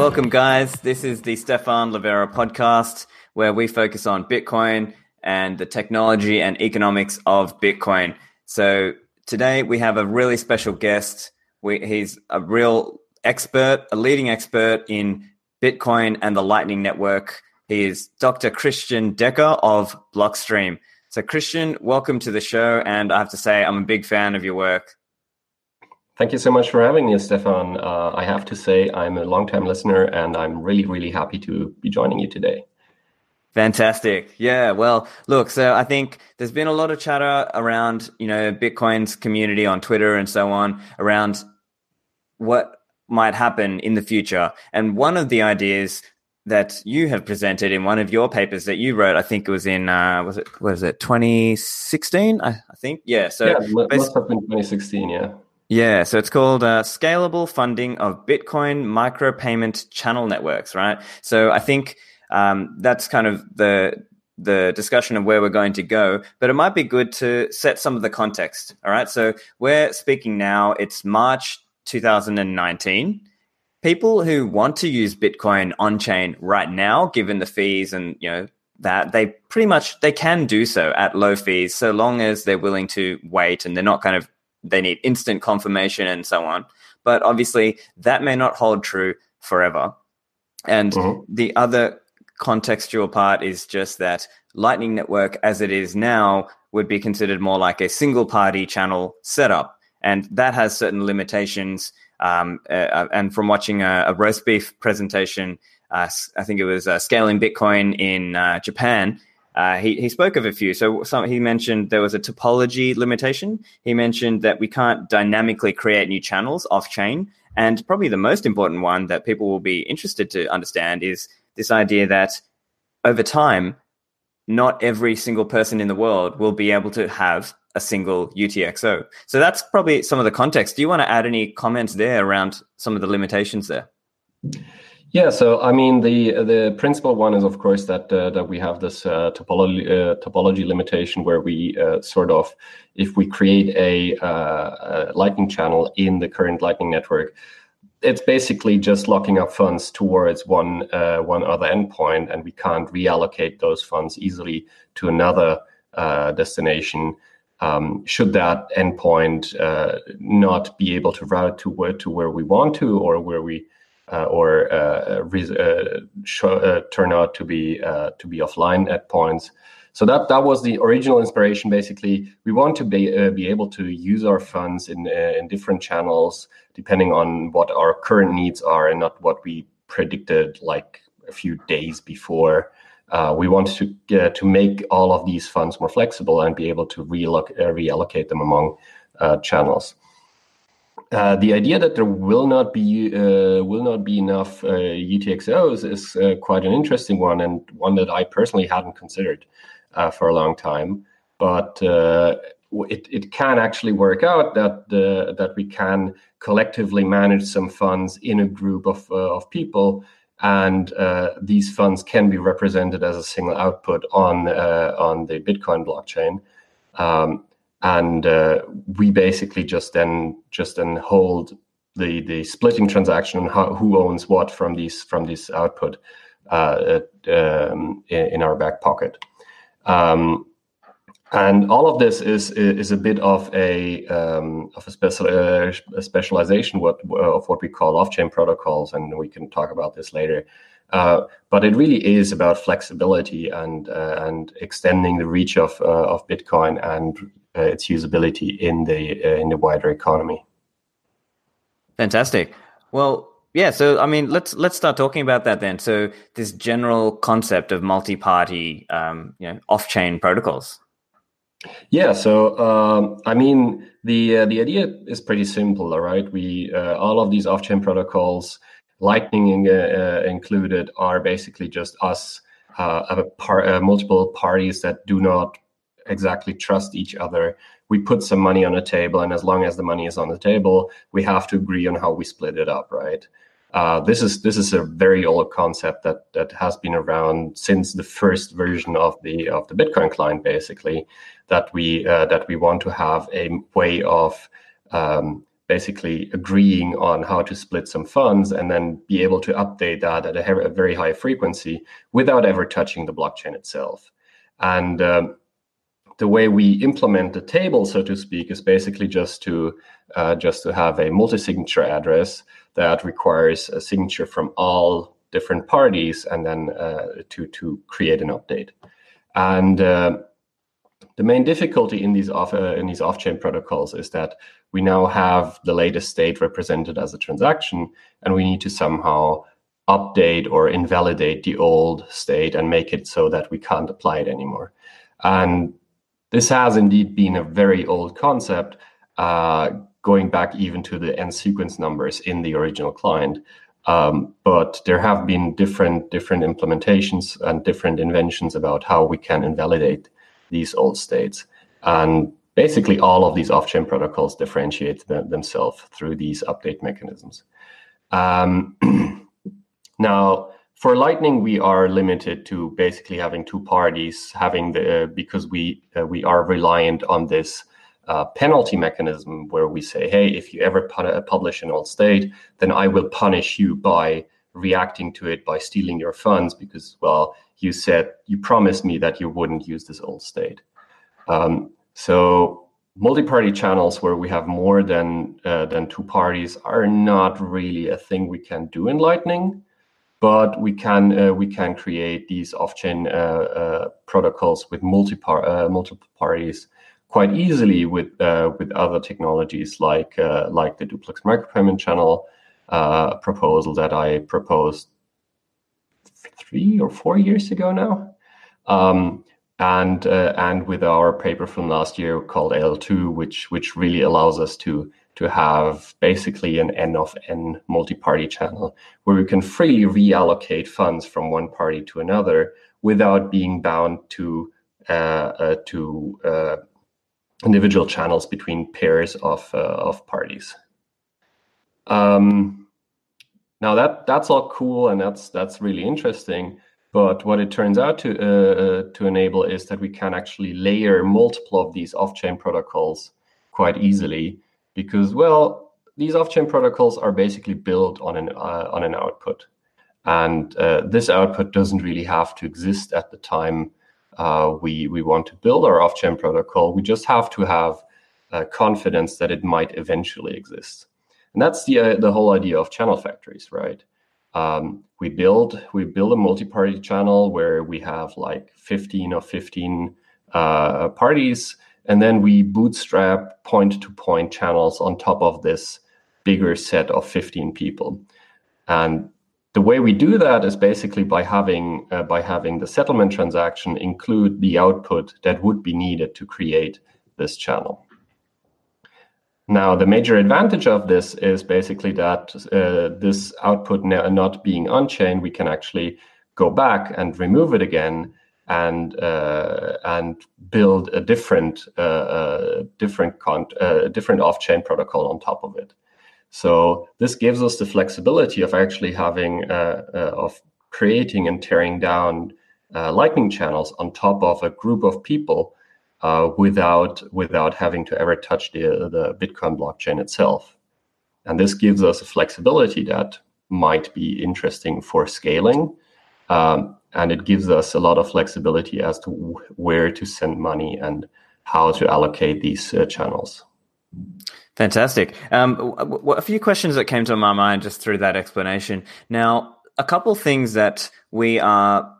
Welcome, guys. This is the Stephan Livera podcast, where we focus on Bitcoin and the technology and economics of Bitcoin. So today we have a really special guest. We, he's a real expert, a leading expert in Bitcoin and the Lightning Network. He is Dr. Christian Decker of Blockstream. So, Christian, welcome to the show. And I have to say, I'm a big fan of your work. Thank you so much for having me, Stephan. Uh, I have to say, I'm a long-time listener, and I'm really, really happy to be joining you today. Fantastic. Yeah. Well, look, so I think there's been a lot of chatter around, you know, Bitcoin's community on Twitter and so on around what might happen in the future. And one of the ideas that you have presented in one of your papers that you wrote, I think it was in, uh, was it, was it 2016? I, I think. Yeah. So yeah, must have been 2016. Yeah. Yeah, so it's called uh, Scalable Funding of Bitcoin Micropayment Channel Networks, right? So I think um, that's kind of the the discussion of where we're going to go, but it might be good to set some of the context. All right, so we're speaking now. It's March 2019. People who want to use Bitcoin on chain right now, given the fees and you know that they pretty much they can do so at low fees, so long as they're willing to wait and they're not kind of they need instant confirmation and so on. But obviously, that may not hold true forever. And mm-hmm. the other contextual part is just that Lightning Network, as it is now, would be considered more like a single party channel setup. And that has certain limitations. Um, uh, uh, and from watching a, a roasbeef presentation, uh, I think it was uh, Scaling Bitcoin in uh, Japan, uh, he, he spoke of a few. So some, he mentioned there was a topology limitation. He mentioned that we can't dynamically create new channels off chain. And probably the most important one that people will be interested to understand is this idea that over time, not every single person in the world will be able to have a single UTXO. So that's probably some of the context. Do you want to add any comments there around some of the limitations there? Yeah, so I mean the the principal one is of course that uh, that we have this uh, topology uh, topology limitation where we uh, sort of if we create a, uh, a, Lightning channel in the current Lightning network, it's basically just locking up funds towards one uh, one other endpoint, and we can't reallocate those funds easily to another destination. Um, should that endpoint not be able to route to where to where we want to or where we or uh, uh, turn out to be to be offline at points. So that that was the original inspiration. Basically, we want to be uh, be able to use our funds in uh, in different channels depending on what our current needs are, and not what we predicted like a few days before. Uh, we want to to make all of these funds more flexible and be able to reallocate them among channels. Uh, the idea that there will not be uh, will not be enough uh, UTXOs is uh, quite an interesting one, and one that I personally hadn't considered uh, for a long time. But it, it can actually work out that the, that we can collectively manage some funds in a group of of people, and these funds can be represented as a single output on on the Bitcoin blockchain. Um, and uh, we basically just then just then hold the the splitting transaction how, who owns what from these from this output uh, um, in, in, our back pocket. Um, and all of this is is a bit of a um, of a, special, uh, a specialization what of what we call off-chain protocols, and we can talk about this later. Uh, but it really is about flexibility and uh, and extending the reach of uh, of Bitcoin and its usability in the uh, in the wider economy. Fantastic. Well, yeah. So I mean, let's let's start talking about that then. So this general concept of multi-party, um, you know, off-chain protocols. Yeah. So um, I mean, the uh, the idea is pretty simple. All right. We uh, all of these off-chain protocols, Lightning uh, uh, included, are basically just us. Uh, par- multiple parties that do not exactly trust each other. We put some money on the table, and as long as the money is on the table, we have to agree on how we split it up, right? Uh, this is this is a very old concept that that has been around since the first version of the of the Bitcoin client, basically. That we uh, that we want to have a way of um, basically agreeing on how to split some funds and then be able to update that at a, very high frequency without ever touching the blockchain itself. And um, the way we implement the table, so to speak, is basically just to uh, just to have a multi-signature address that requires a signature from all different parties, and then uh, to to create an update. And uh, the main difficulty in these off uh, in these off-chain protocols is that we now have the latest state represented as a transaction, and we need to somehow update or invalidate the old state and make it so that we can't apply it anymore. And this has indeed been a very old concept, uh, going back even to the nSequence numbers in the original client. Um, but there have been different different implementations and different inventions about how we can invalidate these old states. And basically, all of these off-chain protocols differentiate themselves through these update mechanisms. Um, now, for Lightning, we are limited to basically having two parties, having the uh, because we uh, we are reliant on this uh, penalty mechanism where we say, hey, if you ever pu- publish an old state, then I will punish you by reacting to it by stealing your funds because, well, you said you promised me that you wouldn't use this old state. Um, so multi-party channels where we have more than uh, than two parties are not really a thing we can do in Lightning, but we can uh, we can create these off-chain uh, uh protocols with multi-par- uh, multiple parties quite easily with uh, with other technologies like like the duplex micropayment channel proposal that I proposed three or four years ago now. Um, and uh, and with our paper from last year called eltoo, which which really allows us to to have basically an N of N multi-party channel where we can freely reallocate funds from one party to another without being bound to uh, uh, to uh, individual channels between pairs of uh, of parties. Um, now that that's all cool and that's that's really interesting. But what it turns out to uh, uh, to enable is that we can actually layer multiple of these off-chain protocols quite easily because well these off-chain protocols are basically built on an uh, on an output. And uh, this output doesn't really have to exist at the time uh, we we want to build our off-chain protocol. We just have to have uh, confidence that it might eventually exist. And that's the uh, the whole idea of channel factories right? Um, we build we build a multi-party channel where we have like 15 or 15 uh, parties and then we bootstrap point-to-point channels on top of this bigger set of 15 people. And the way we do that is basically by having uh, by having the settlement transaction include the output that would be needed to create this channel. Now, the major advantage of this is basically that uh, this output not being on-chain, we can actually go back and remove it again and uh, and build a different uh, uh different uh, different off-chain protocol on top of it. So this gives us the flexibility of actually having uh, of creating and tearing down Lightning channels on top of a group of people uh, without without having to ever touch the the Bitcoin blockchain itself. And this gives us a flexibility that might be interesting for scaling. Um, and it gives us a lot of flexibility as to where to send money and how to allocate these uh, channels. Fantastic. Um, a few questions that came to my mind just through that explanation. Now, a couple things that we are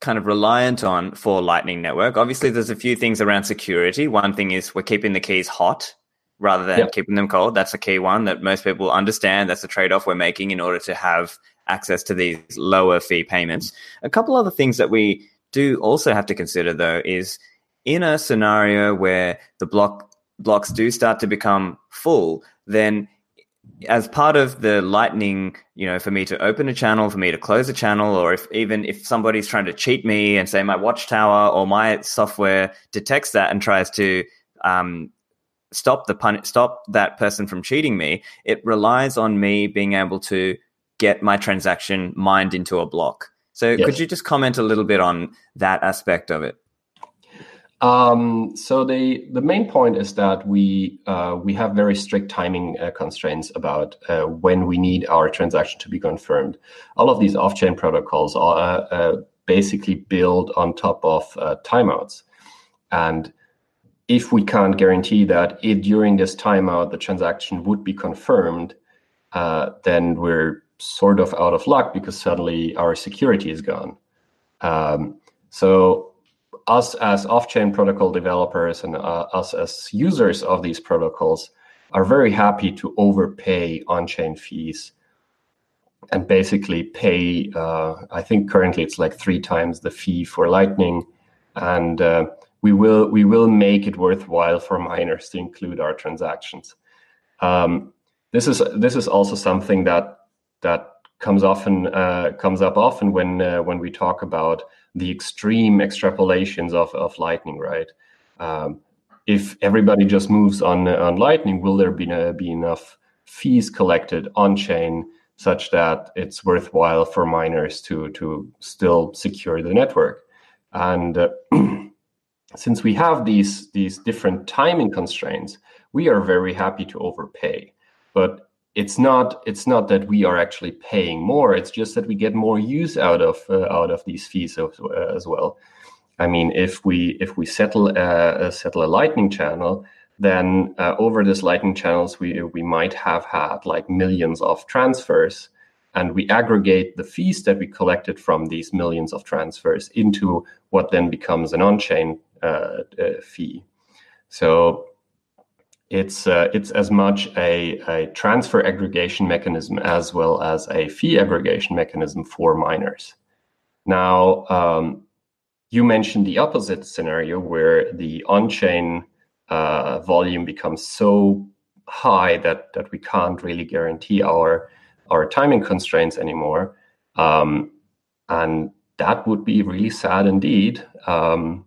kind of reliant on for Lightning Network. Obviously, there's a few things around security. One thing is we're keeping the keys hot rather than yep. keeping them cold. That's a key one that most people understand. That's a trade off we're making in order to have access to these lower fee payments. A couple other things that we do also have to consider, though, is in a scenario where the block blocks do start to become full, then as part of the lightning you know for me to open a channel for me to close a channel or if even if somebody's trying to cheat me and say my watchtower or my software detects that and tries to um, stop the pun- stop that person from cheating me it relies on me being able to get my transaction mined into a block so yes. could you just comment a little bit on that aspect of it Um, so the the main point is that we uh, we have very strict timing uh, constraints about uh, when we need our transaction to be confirmed. All of these off-chain protocols are uh, basically built on top of uh, timeouts, and if we can't guarantee that if during this timeout the transaction would be confirmed, uh, then we're sort of out of luck because suddenly our security is gone. Um, so us as off-chain protocol developers and uh, us as users of these protocols are very happy to overpay on-chain fees and basically pay uh, i think currently it's like three times the fee for lightning and uh, we will we will make it worthwhile for miners to include our transactions um, this is this is also something that that comes often uh, comes up often when uh, when we talk about the extreme extrapolations of, of Lightning, right? Um, if everybody just moves on on Lightning, will there be, uh, be enough fees collected on chain such that it's worthwhile for miners to to still secure the network? And uh, since we have these these different timing constraints, we are very happy to overpay. But it's not it's not that we are actually paying more it's just that we get more use out of uh, out of these fees as, uh, as, well. I mean if we if we settle uh, settle a lightning channel then uh, over this lightning channels we we might have had like millions of transfers and we aggregate the fees that we collected from these millions of transfers into what then becomes an on-chain uh, uh, fee. So it's uh, it's as much a, a transfer aggregation mechanism as well as a fee aggregation mechanism for miners. Now, um, you mentioned the opposite scenario where the on-chain uh, volume becomes so high that that we can't really guarantee our our timing constraints anymore, um, and that would be really sad indeed. Um,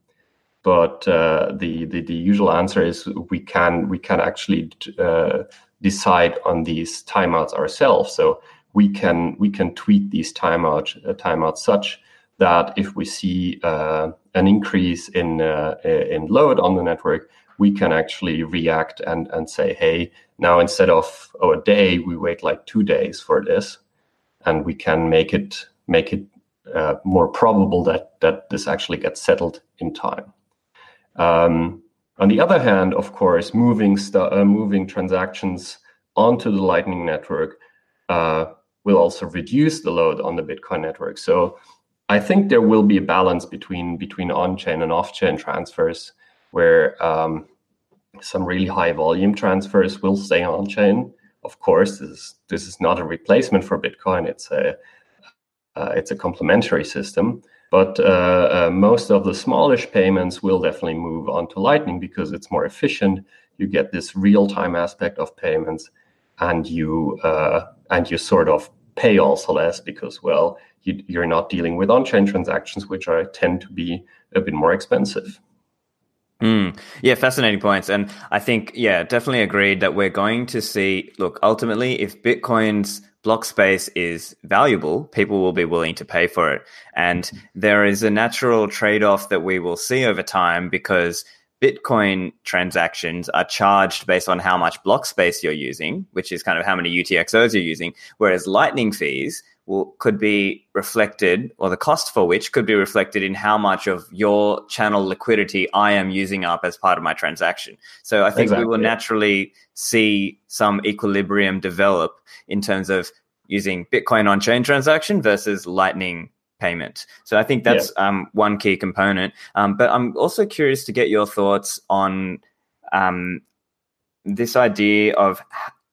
but uh, the, the, the usual answer is we can we can actually uh, decide on these timeouts ourselves. So we can we can tweak these timeout uh, timeouts such that if we see uh, an increase in uh, in load on the network, we can actually react and and say, hey, now instead of oh, a day, we wait like two days for this, and we can make it make it uh, more probable that that this actually gets settled in time. Um, on the other hand, of course, moving st- uh, moving transactions onto the Lightning Network uh, will also reduce the load on the Bitcoin network. So I think there will be a balance between between on-chain and off-chain transfers, where um, some really high volume transfers will stay on-chain. Of course, this is, this is not a replacement for Bitcoin. It's a uh, it's a complementary system. But uh, uh, most of the smallish payments will definitely move on to Lightning because it's more efficient. You get this real-time aspect of payments, and you uh, and you sort of pay also less because well you, are not dealing with on-chain transactions, which are tend to be a bit more expensive. Mm. Yeah, fascinating points. And I think, yeah, definitely agreed that we're going to see, look, ultimately, if Bitcoin's block space is valuable, people will be willing to pay for it. And there is a natural trade off that we will see over time because Bitcoin transactions are charged based on how much block space you're using, which is kind of how many UTXOs you're using, whereas Lightning fees will could be reflected, or the cost for which could be reflected in how much of your channel liquidity I am using up as part of my transaction. So I think exactly. we will naturally see some equilibrium develop in terms of using Bitcoin on chain transaction versus Lightning payment. So I think that's yeah. um, one key component. Um, but I'm also curious to get your thoughts on um, this idea of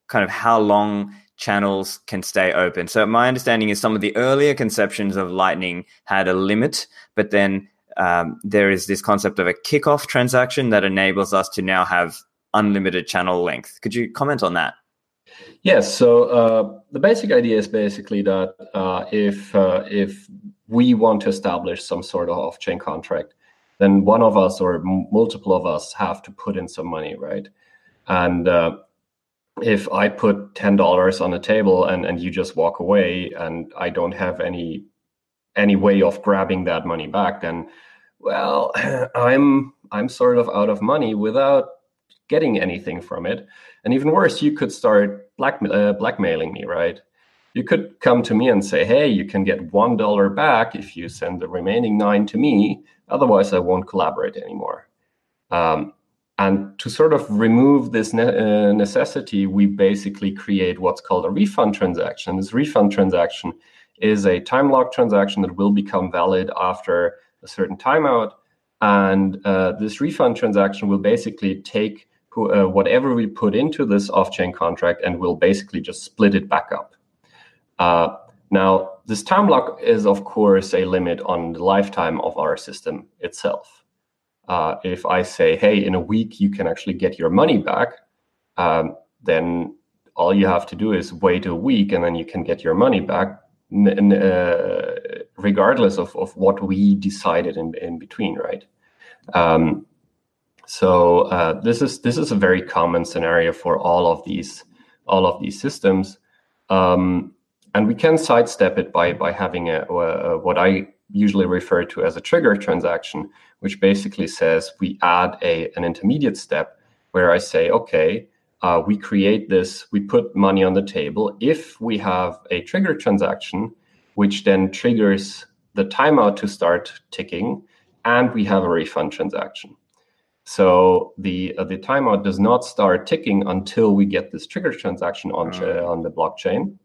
kind of how long channels can stay open. So my understanding is some of the earlier conceptions of Lightning had a limit, but then um, there is this concept of a kickoff transaction that enables us to now have unlimited channel length. Could you comment on that? Yes. So uh, the basic idea is basically that uh, if uh, if we want to establish some sort of off-chain contract, then one of us or m- multiple of us have to put in some money, right? And uh, if I put ten dollars on a table and and you just walk away and I don't have any any way of grabbing that money back, then well, I'm I'm sort of out of money without getting anything from it. And even worse, you could start black, uh, blackmailing me, right? You could come to me and say, hey, you can get $1 back if you send the remaining nine to me. Otherwise, I won't collaborate anymore. Um, and to sort of remove this ne- uh, necessity, we basically create what's called a refund transaction. This refund transaction is a time lock transaction that will become valid after a certain timeout. And uh, this refund transaction will basically take uh, whatever we put into this off chain contract and we'll basically just split it back up. Uh, now, this time lock is, of course, a limit on the lifetime of our system itself. Uh, if I say, hey, in a week you can actually get your money back, um, then all you have to do is wait a week and then you can get your money back, uh, regardless of, of what we decided in, in between, right? Um, so uh, this is this is a very common scenario for all of these all of these systems. Um, and we can sidestep it by by having a, a, what I usually refer to as a trigger transaction, which basically says we add a an intermediate step where I say, okay, uh, we create this, we put money on the table. If we have a trigger transaction, which then triggers the timeout to start ticking, and we have a refund transaction. So the uh, the timeout does not start ticking until we get this trigger transaction on uh, on the blockchain.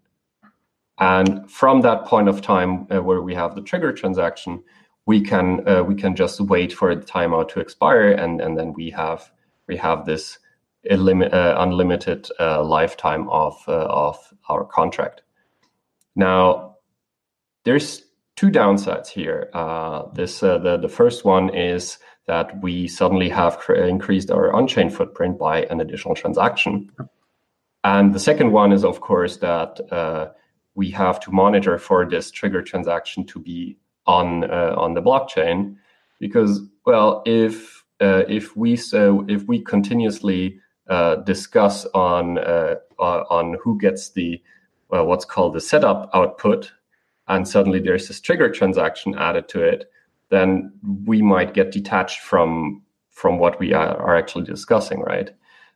And from that point of time uh, where we have the trigger transaction, we can uh, we can just wait for the timeout to expire, and and then we have we have this uh, unlimited uh, lifetime of uh, of our contract. Now, there's two downsides here. Uh, this the the first one is that we suddenly have increased our on-chain footprint by an additional transaction. And the second one is, of course, that we have to monitor for this trigger transaction to be on uh, on the blockchain. Because well if uh, if we so if we continuously uh, discuss on uh, on who gets the well, what's called the setup output and suddenly there's this trigger transaction added to it then we might get detached from from what we are, are actually discussing right?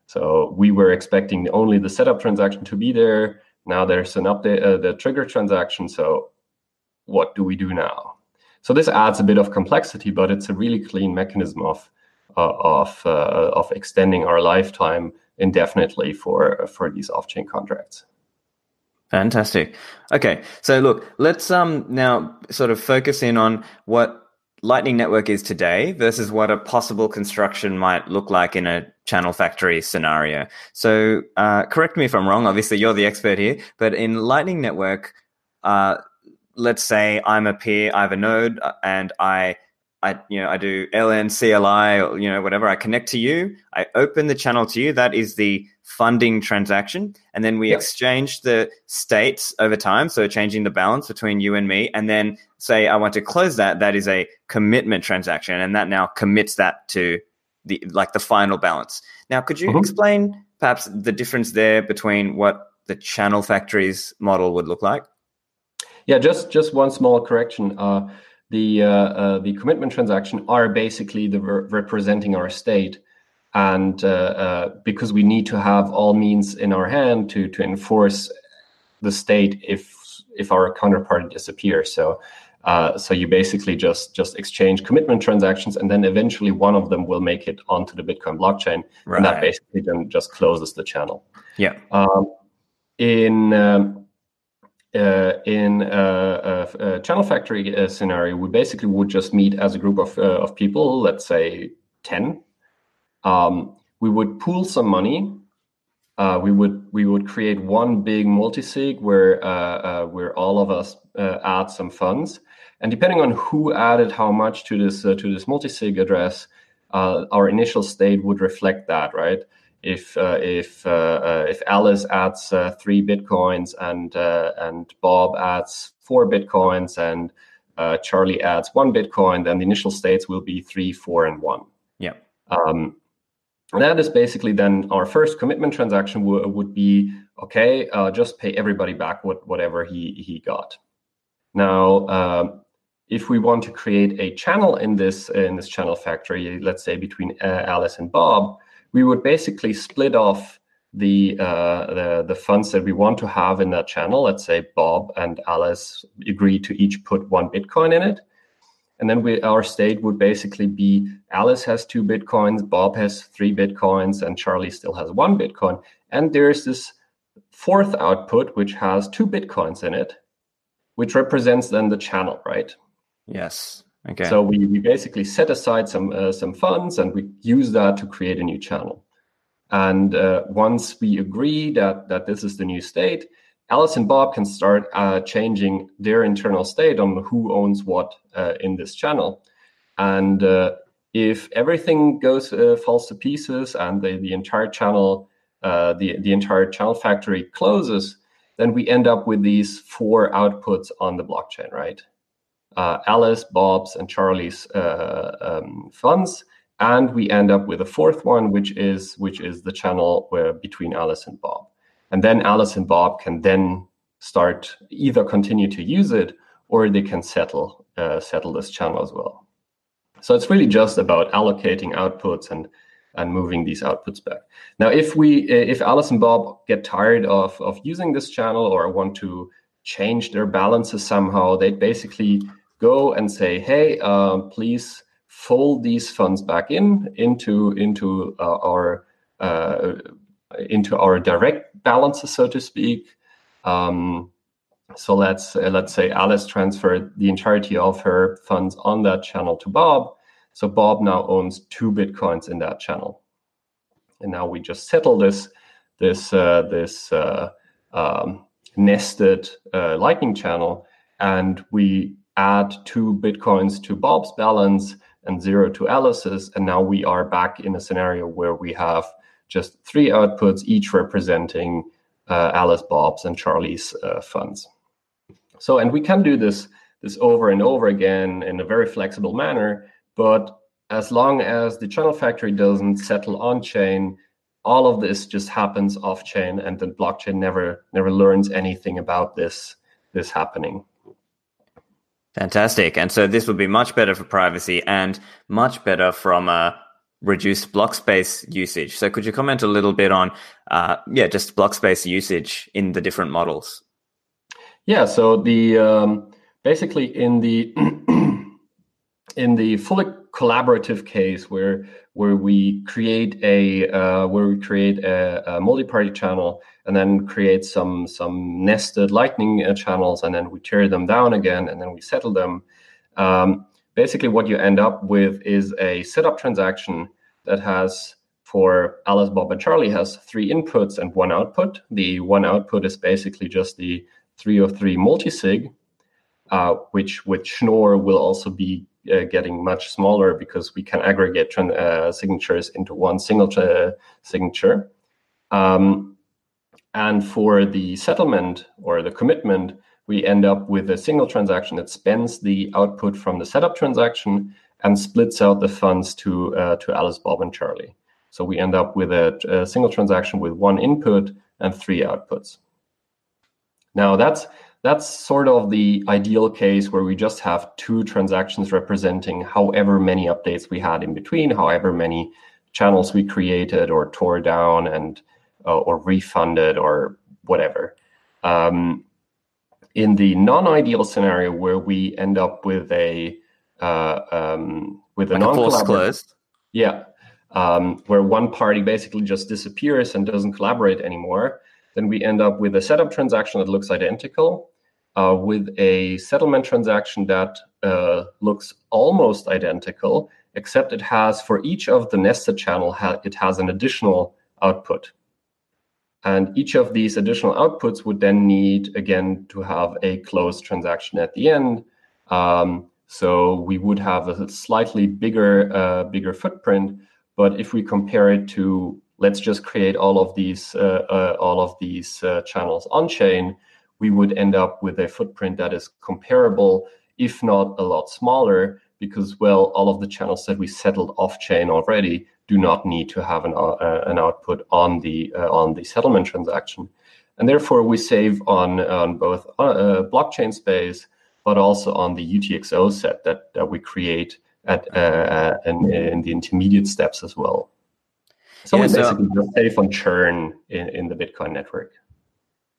So we were expecting only the setup transaction to be there now there's an update, uh, the trigger transaction. So what do we do now? So this adds a bit of complexity, but it's a really clean mechanism of uh, of uh, of extending our lifetime indefinitely for for these off-chain contracts. Fantastic. Okay, so look, let's um now sort of focus in on what Lightning Network is today versus what a possible construction might look like in a channel factory scenario. So, uh, correct me if I'm wrong. Obviously, you're the expert here, but in Lightning Network, uh, let's say I'm a peer, I have a node, uh, and I, I, you know, I do LN, CLI, or you know, whatever. I connect to you. I open the channel to you. That is the funding transaction. And then we yep. exchange the states over time. So changing the balance between you and me. And then say I want to close that, that is a commitment transaction. And that now commits that to the like the final balance. Now, could you mm-hmm. explain perhaps the difference there between what the channel factories model would look like? Yeah, just just one small correction. Uh, the uh, uh, the commitment transaction are basically the re- representing our state and uh, uh, because we need to have all means in our hand to to enforce the state if if our counterpart disappears. So. Uh, so you basically just just exchange commitment transactions, and then eventually one of them will make it onto the Bitcoin blockchain, right. and that basically then just closes the channel. Yeah. Um, in um, uh, in uh, a, a, channel factory uh, scenario, we basically would just meet as a group of uh, of people, let's say ten, um, we would pool some money. Uh, we would we would create one big multi-sig where uh, uh, where all of us uh, add some funds, and depending on who added how much to this uh, to this multi-sig address, uh, our initial state would reflect that, right? If if if Alice adds three bitcoins and and Bob adds four bitcoins and Charlie adds one bitcoin, then the initial states will be three, four, and one. Yeah. Um, that is basically then our first commitment transaction w- would be okay, uh, just pay everybody back what, whatever he, he got. Now, uh, if we want to create a channel in this in this channel factory, let's say between uh, Alice and Bob, we would basically split off the, uh, the the funds that we want to have in that channel. Let's say Bob and Alice agree to each put one Bitcoin in it, and then we our state would basically be Alice has two Bitcoins, Bob has three Bitcoins, and Charlie still has one Bitcoin. And there's this fourth output which has two Bitcoins in it, which represents then the channel, right? Yes. Okay. So we, we basically set aside some uh, some funds and we use that to create a new channel. And uh, once we agree that that this is the new state, Alice and Bob can start uh, changing their internal state on who owns what uh, in this channel. And uh, if everything goes uh, falls to pieces and the, the entire channel the the entire channel factory closes, then we end up with these four outputs on the blockchain, right? uh, Alice, Bob's, and Charlie's uh, um, funds, and we end up with a fourth one, which is which is the channel where between Alice and Bob, and then Alice and Bob can then start either continue to use it or they can settle uh, settle this channel as well. So it's really just about allocating outputs and and moving these outputs back. Now, if we if Alice and Bob get tired of of using this channel or want to change their balances somehow, they basically go and say, hey, uh, please fold these funds back in into into uh, our uh, into our direct balances, so to speak. Um, so let's uh, let's say Alice transferred the entirety of her funds on that channel to Bob. So Bob now owns two bitcoins in that channel, and now we just settle this this uh, this uh, um, nested Lightning channel, and we add two bitcoins to Bob's balance and zero to Alice's. And now we are back in a scenario where we have just three outputs, each representing uh, Alice, Bob's, and Charlie's uh, funds. So, and we can do this this over and over again in a very flexible manner. But as long as the channel factory doesn't settle on chain, all of this just happens off chain, and the blockchain never never learns anything about this this happening. Fantastic. And so this would be much better for privacy and much better from a reduced block space usage. So could you comment a little bit on, uh, yeah, just block space usage in the different models? Yeah. So the um, basically in the in the fully collaborative case where where we create a uh, where we create a, a, multi-party channel and then create some some nested lightning uh, channels and then we tear them down again and then we settle them um, basically what you end up with is a setup transaction that has for alice bob and charlie has three inputs and one output the one output is basically just the 303 multisig uh, which with schnorr will also be uh, getting much smaller because we can aggregate uh, signatures into one single uh, signature. Um, and for the settlement or the commitment, we end up with a single transaction that spends the output from the setup transaction and splits out the funds to uh, to Alice, Bob, and Charlie. So we end up with a, a single transaction with one input and three outputs. Now that's that's sort of the ideal case where we just have two transactions representing however many updates we had in between, however many channels we created or tore down and uh, or refunded or whatever. Um, in the non-ideal scenario where we end up with a uh, um, with like a non-collaborative, yeah, um, where one party basically just disappears and doesn't collaborate anymore, then we end up with a setup transaction that looks identical, uh, with a settlement transaction that uh, looks almost identical, except it has for each of the nested channel, ha- it has an additional output. And each of these additional outputs would then need, again, to have a closed transaction at the end. Um, so we would have a slightly bigger, uh, bigger footprint. But if we compare it to let's just create all of these uh, uh, all of these uh, channels on chain we would end up with a footprint that is comparable if not a lot smaller because well all of the channels that we settled off chain already do not need to have an, uh, an output on the uh, on the settlement transaction and therefore we save on on both blockchain space but also on the UTXO set that, that we create at uh, in, in the intermediate steps as well. So yeah, we basically so, just save on churn in, in the Bitcoin network.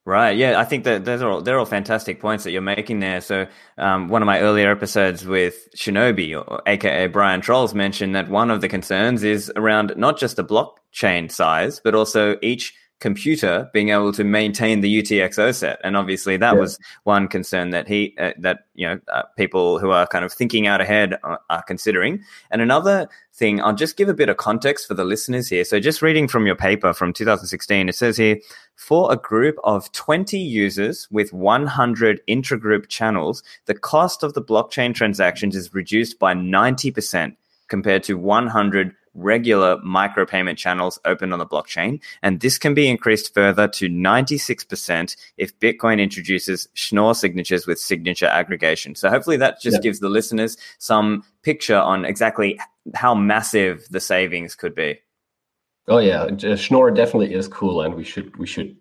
Right. Yeah, I think that those are all, they're all fantastic points that you're making there. So, um, one of my earlier episodes with Shinobi, or, aka Brian Trollz, mentioned that one of the concerns is around not just the blockchain size, but also each computer being able to maintain the UTXO set, and obviously that yeah. was one concern that he uh, that you know uh, people who are kind of thinking out ahead are, are, considering. And another thing, I'll just give a bit of context for the listeners here. So, just reading from your paper from 2016, it says here for a group of 20 users with 100 intragroup channels, the cost of the blockchain transactions is reduced by 90 percent compared to 100 regular micropayment channels open on the blockchain. And this can be increased further to 96% if Bitcoin introduces Schnorr signatures with signature aggregation. So hopefully that just yeah. gives the listeners some picture on exactly how massive the savings could be. Oh yeah, uh, Schnorr definitely is cool, and we should we should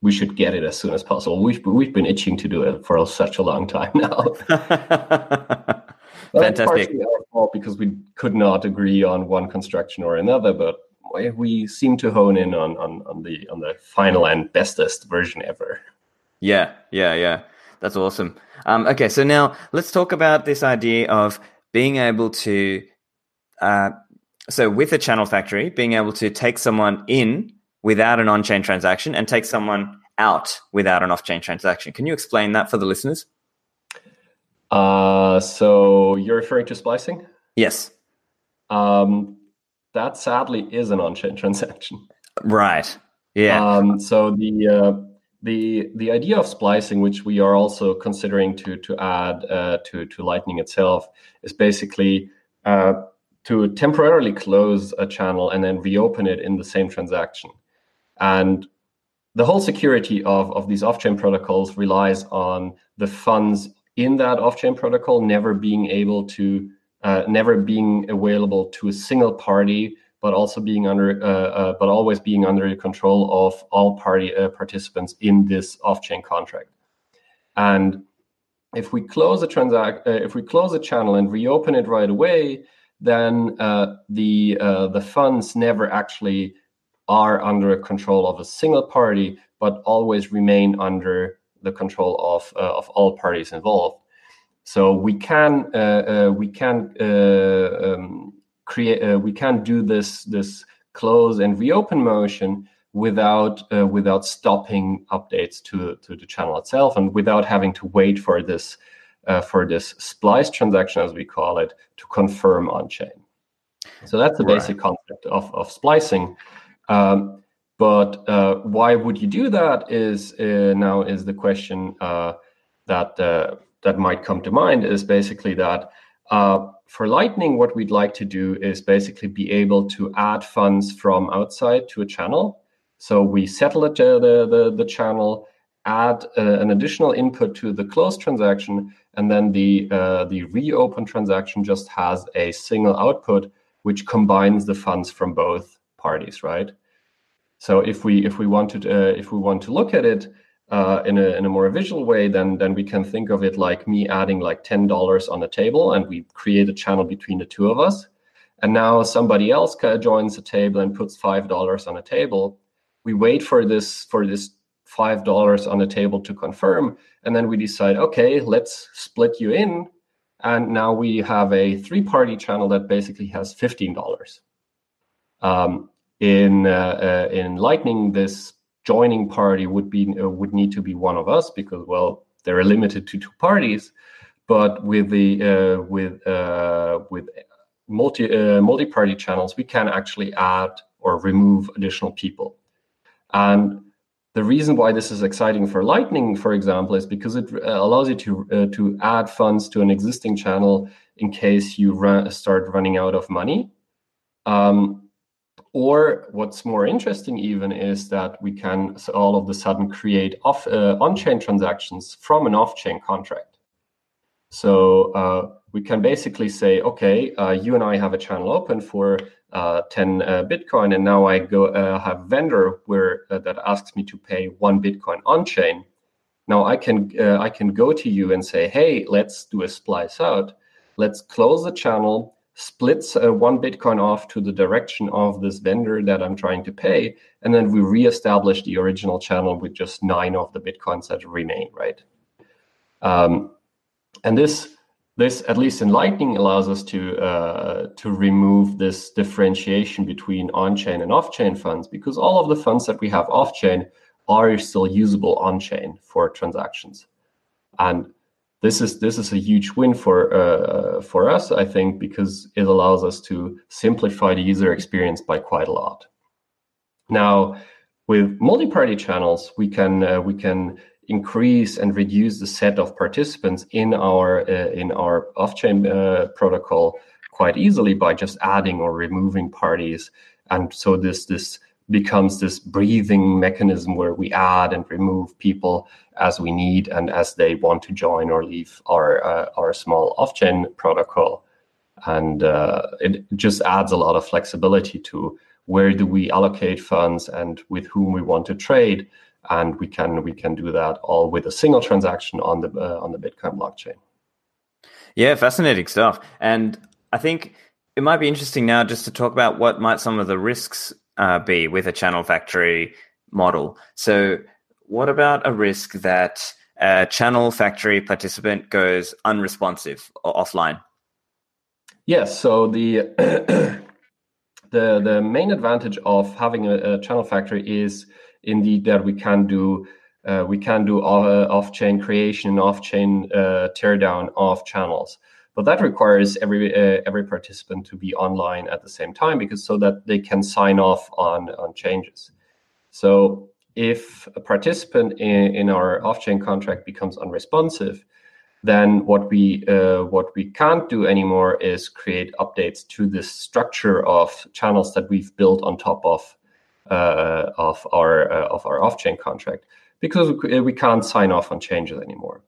we should get it as soon as possible. We've we've been itching to do it for such a long time now. Fantastic. our fault because we could not agree on one construction or another, but we seem to hone in on, on, on the on the final and bestest version ever. Yeah, yeah, yeah. That's awesome. Um, okay, so now let's talk about this idea of being able to, uh, so with a channel factory, being able to take someone in without an on-chain transaction and take someone out without an off-chain transaction. Can you explain that for the listeners? Uh, so you're referring to splicing? Yes. Um, that sadly is an on-chain transaction. Right. Yeah. Um, so the uh, the the idea of splicing, which we are also considering to to add uh, to to Lightning itself, is basically uh, to temporarily close a channel and then reopen it in the same transaction. And the whole security of, of these off-chain protocols relies on the funds in that off-chain protocol never being able to uh, never being available to a single party but also being under uh, uh, but always being under the control of all party uh, participants in this off-chain contract. And if we close a transact uh, if we close a channel and reopen it right away then uh, the the funds never actually are under control of a single party but always remain under the control of uh, of all parties involved. So we can uh, uh, we can um, create we can do this this close and reopen motion without uh, without stopping updates to to the channel itself and without having to wait for this uh, for this splice transaction as we call it to confirm on chain. So that's the right. basic concept of of splicing. Um, but uh, why would you do that? Is uh, now is the question uh, that uh, that might come to mind. Is basically that uh, for Lightning, what we'd like to do is basically be able to add funds from outside to a channel. So we settle it, uh, the, the the channel, add an additional input to the closed transaction, and then the the reopen transaction just has a single output, which combines the funds from both parties, right? So if we if we want to uh, if we want to look at it uh, in a in a more visual way, then then we can think of it like me adding like ten dollars on a table, and we create a channel between the two of us. And now somebody else joins the table and puts five dollars on a table. We wait for this for this five dollars on the table to confirm, and then we decide, okay, let's split you in. And now we have a three-party channel that basically has fifteen dollars. Um, in uh, uh, in Lightning, this joining party would be uh, would need to be one of us because well they're limited to two parties. But with the with with multi uh, multi-party channels, we can actually add or remove additional people. And the reason why this is exciting for Lightning, for example, is because it allows you to uh, to add funds to an existing channel in case you run, start running out of money. Um, or what's more interesting even is that we can all of a sudden create off uh, on-chain transactions from an off-chain contract. So uh, we can basically say, okay, uh, you and I have a channel open for uh, 10 uh, Bitcoin, and now I go uh, have vendor where that asks me to pay one Bitcoin on-chain. Now I can I can go to you and say, hey, let's do a splice out. Let's close the channel, splits uh, one Bitcoin off to the direction of this vendor that I'm trying to pay, and then we reestablish the original channel with just nine of the Bitcoins that remain, right? Um, and this this at least in lightning allows us to uh, to remove this differentiation between on-chain and off-chain funds because all of the funds that we have off-chain are still usable on-chain for transactions and this is this is a huge win for uh, for us i think because it allows us to simplify the user experience by quite a lot. Now with multi-party channels we can uh, we can increase and reduce the set of participants in our uh, in our off-chain uh, protocol quite easily by just adding or removing parties. And so this this becomes this breathing mechanism where we add and remove people as we need and as they want to join or leave our uh, our small off-chain protocol and uh, it just adds a lot of flexibility to where do we allocate funds and with whom we want to trade and we can we can do that all with a single transaction on the uh, on the Bitcoin blockchain. Yeah, fascinating stuff. And I think it might be interesting now just to talk about what might some of the risks uh, be with a channel factory model. So, what about a risk that a channel factory participant goes unresponsive or offline? Yes. So the the the main advantage of having a, a channel factory is indeed that we can do uh, we can do uh, off-chain creation and off-chain uh, teardown of channels but that requires every uh, every participant to be online at the same time because so that they can sign off on on changes so if a participant in, in our off-chain contract becomes unresponsive then what we uh, what we can't do anymore is create updates to this structure of channels that we've built on top of uh, of our uh, of our off-chain contract because we can't sign off on changes anymore.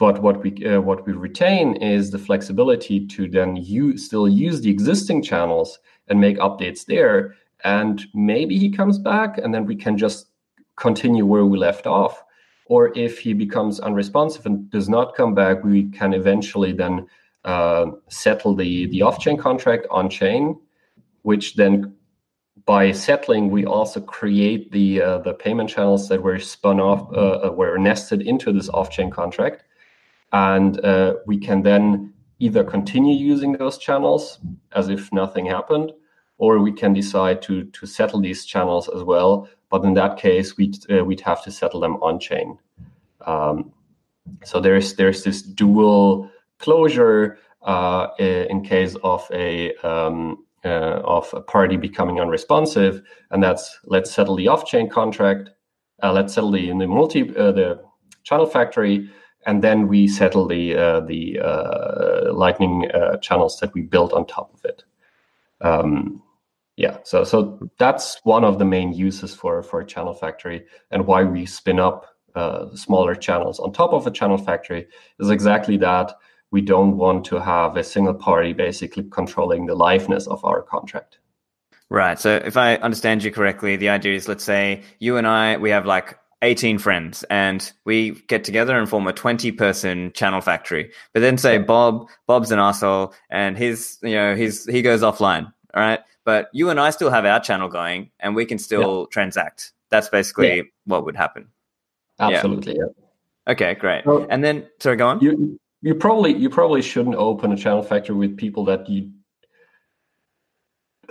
Uh, but what we what we retain is the flexibility to then use, still use the existing channels and make updates there. And maybe he comes back, and then we can just continue where we left off. Or if he becomes unresponsive and does not come back, we can eventually then uh, settle the the off-chain contract on chain, which then by settling, we also create the uh, the payment channels that were spun off, uh, uh, were nested into this off-chain contract, and uh, we can then either continue using those channels as if nothing happened, or we can decide to to settle these channels as well. But in that case, we'd uh, we'd have to settle them on chain. Um, so there's there's this dual closure uh, in case of a um, uh, of a party becoming unresponsive, and that's let's settle the off-chain contract, uh, let's settle the, the multi uh, the channel factory, and then we settle the uh, the uh, Lightning uh, channels that we built on top of it. Um, yeah, so so that's one of the main uses for for a channel factory, and why we spin up smaller channels on top of a channel factory is exactly that we don't want to have a single party basically controlling the liveness of our contract. Right. So if I understand you correctly, the idea is let's say you and I, we have like 18 friends and we get together and form a 20 person channel factory. But then say Bob, Bob's an asshole and his, you know, his, he goes offline. All right. But you and I still have our channel going and we can still yeah. transact. That's basically yeah. what would happen. Absolutely. Yeah. yeah. Okay, great. and then, sorry, go on. You, you probably you probably shouldn't open a channel factory with people that you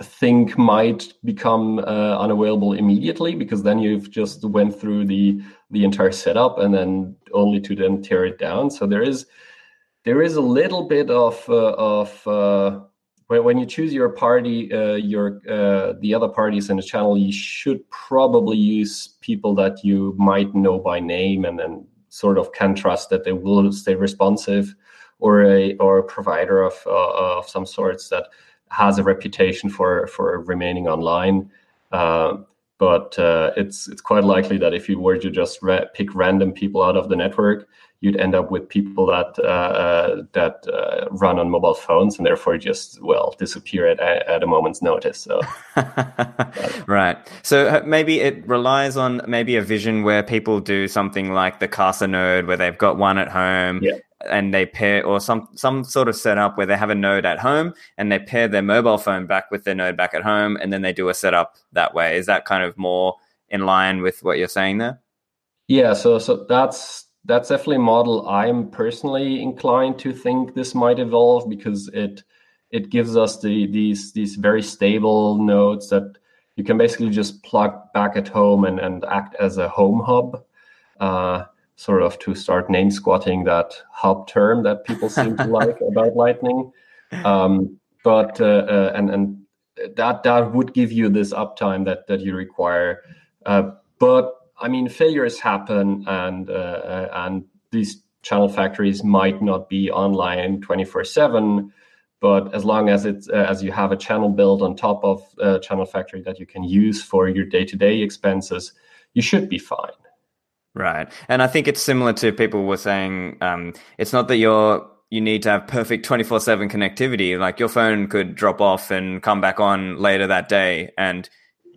think might become uh, unavailable immediately because then you've just went through the the entire setup and then only to then tear it down. So there is there is a little bit of uh, of uh, when, you choose your party uh, your uh, the other parties in the channel you should probably use people that you might know by name and then sort of can trust that they will stay responsive or a or a provider of uh, of some sorts that has a reputation for for remaining online. Uh, but uh, it's it's quite likely that if you were to just ra- pick random people out of the network, you'd end up with people that uh, uh, that uh, run on mobile phones and therefore just well disappear at, at a moment's notice. So, right. So uh, maybe it relies on maybe a vision where people do something like the Casa node, where they've got one at home. Yeah. And they pair, or some some sort of setup where they have a node at home and they pair their mobile phone back with their node back at home, and then they do a setup that way. Is that kind of more in line with what you're saying there? Yeah. So so that's that's definitely a model I'm personally inclined to think this might evolve because it it gives us the these these very stable nodes that you can basically just plug back at home and, and act as a home hub, uh, sort of to start name squatting that hub term that people seem to like about Lightning. Um, but uh, uh, and and that that would give you this uptime that that you require. Uh, but I mean, failures happen, and uh, uh, and these channel factories might not be online twenty four seven but as long as it's uh, as you have a channel built on top of a channel factory that you can use for your day-to-day expenses you should be fine right and i think it's similar to people were saying um, it's not that you're you need to have perfect 24/7 connectivity like your phone could drop off and come back on later that day and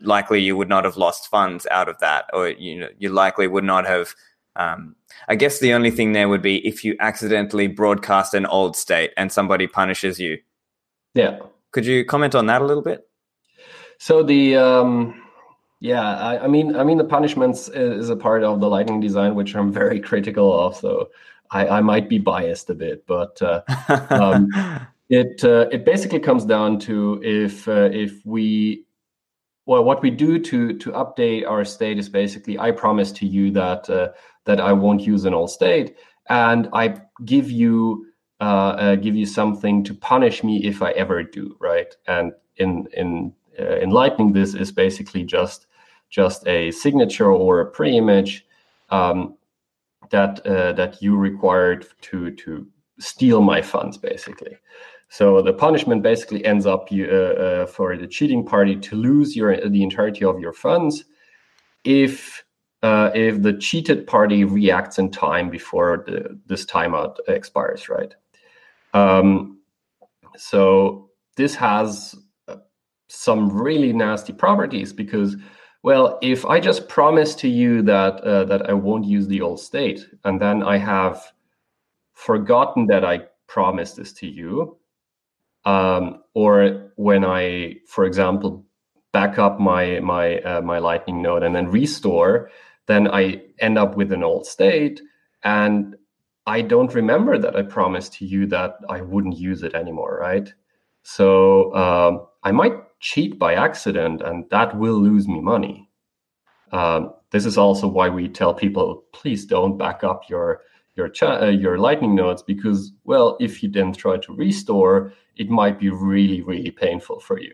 likely you would not have lost funds out of that or you know you likely would not have um, I guess the only thing there would be if you accidentally broadcast an old state and somebody punishes you. Yeah. Could you comment on that a little bit? So the um, yeah, I, I, mean, I mean, the punishments is a part of the Lightning design, which I'm very critical of. So I, I might be biased a bit, but uh, um, it uh, it basically comes down to if uh, if we well, what we do to to update our state is basically I promise to you that uh, that I won't use an old state, and I give you uh, uh, give you something to punish me if I ever do, right? And in in uh, in Lightning, this is basically just just a signature or a pre-image um, that uh, that you required to to steal my funds, basically. So the punishment basically ends up uh, uh, for the cheating party to lose your the entirety of your funds if uh, if the cheated party reacts in time before the, this timeout expires, right? Um, so this has uh, some really nasty properties because, well, if I just promise to you that uh, that I won't use the old state, and then I have forgotten that I promised this to you, um, or when I, for example, back up my my uh, my Lightning node and then restore, then I end up with an old state, and I don't remember that I promised to you that I wouldn't use it anymore, right? So um, I might cheat by accident, and that will lose me money. Um, this is also why we tell people, please don't back up your your uh, your Lightning nodes because, well, if you then try to restore, it might be really, really painful for you.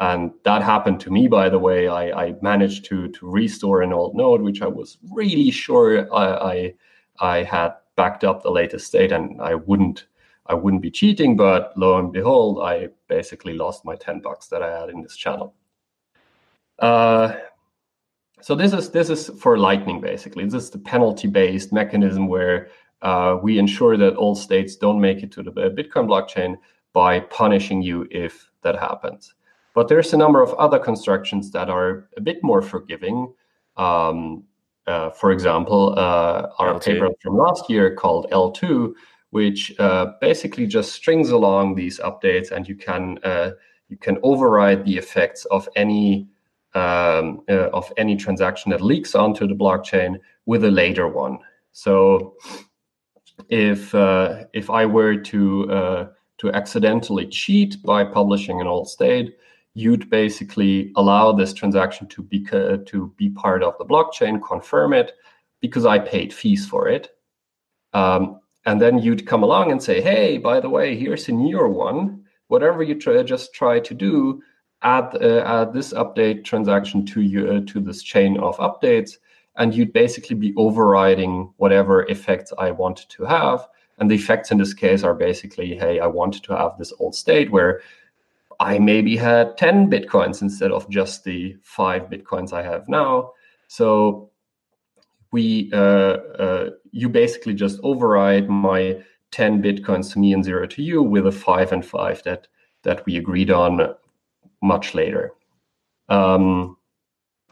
And that happened to me, by the way. I, I managed to to restore an old node, which I was really sure I, I, I had backed up the latest state, and I wouldn't I wouldn't be cheating. But lo and behold, I basically lost my ten bucks that I had in this channel. Uh, so this is this is for Lightning basically. This is the penalty-based mechanism where uh, we ensure that all states don't make it to the Bitcoin blockchain by punishing you if that happens. But there's a number of other constructions that are a bit more forgiving. Um, uh, for example, uh, our eltoo. paper from last year called eltoo, which uh, basically just strings along these updates, and you can uh, you can override the effects of any um, uh, of any transaction that leaks onto the blockchain with a later one. So if uh, if I were to uh, to accidentally cheat by publishing an old state, you'd basically allow this transaction to be to be part of the blockchain, confirm it because I paid fees for it. Um, and then you'd come along and say, "Hey, by the way, here's a newer one. Whatever you try, just try to do, add uh, add this update transaction to you uh, to this chain of updates, and you'd basically be overriding whatever effects I wanted to have. And the effects in this case are basically, hey, I wanted to have this old state where I maybe had 10 bitcoins instead of just the five bitcoins I have now. So we uh, uh, you basically just override my 10 bitcoins to me and zero to you with a five and five that that we agreed on much later. Um,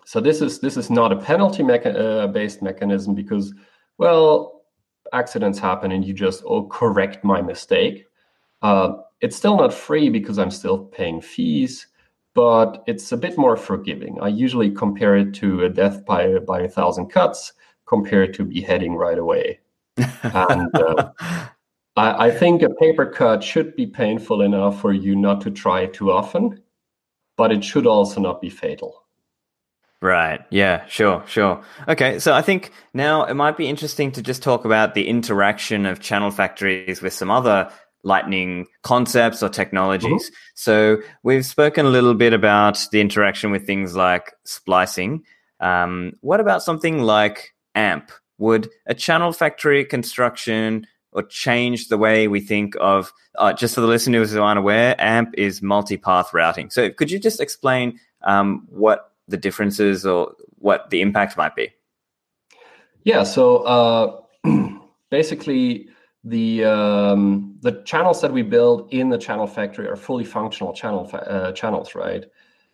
so this is this is not a penalty mecha- uh, based mechanism because, well, accidents happen and you just oh correct my mistake. Uh, it's still not free because I'm still paying fees, but it's a bit more forgiving. I usually compare it to a death by by a thousand cuts compared to beheading right away. and uh, I, I think a paper cut should be painful enough for you not to try too often, but it should also not be fatal. Right. Yeah, sure, sure. Okay, so I think now it might be interesting to just talk about the interaction of channel factories with some other lightning concepts or technologies. Mm-hmm. So we've spoken a little bit about the interaction with things like splicing. Um, what about something like AMP? Would a channel factory construction or change the way we think of, uh, just for the listeners who aren't aware, AMP is multipath routing. So could you just explain um, what the differences or what the impact might be? Yeah, so uh, basically, the um, the channels that we build in the channel factory are fully functional channel fa- uh, channels, right?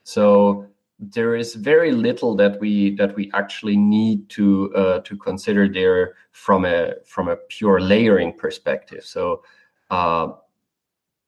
So there is very little that we that we actually need to uh, to consider there from a from a pure layering perspective. So uh,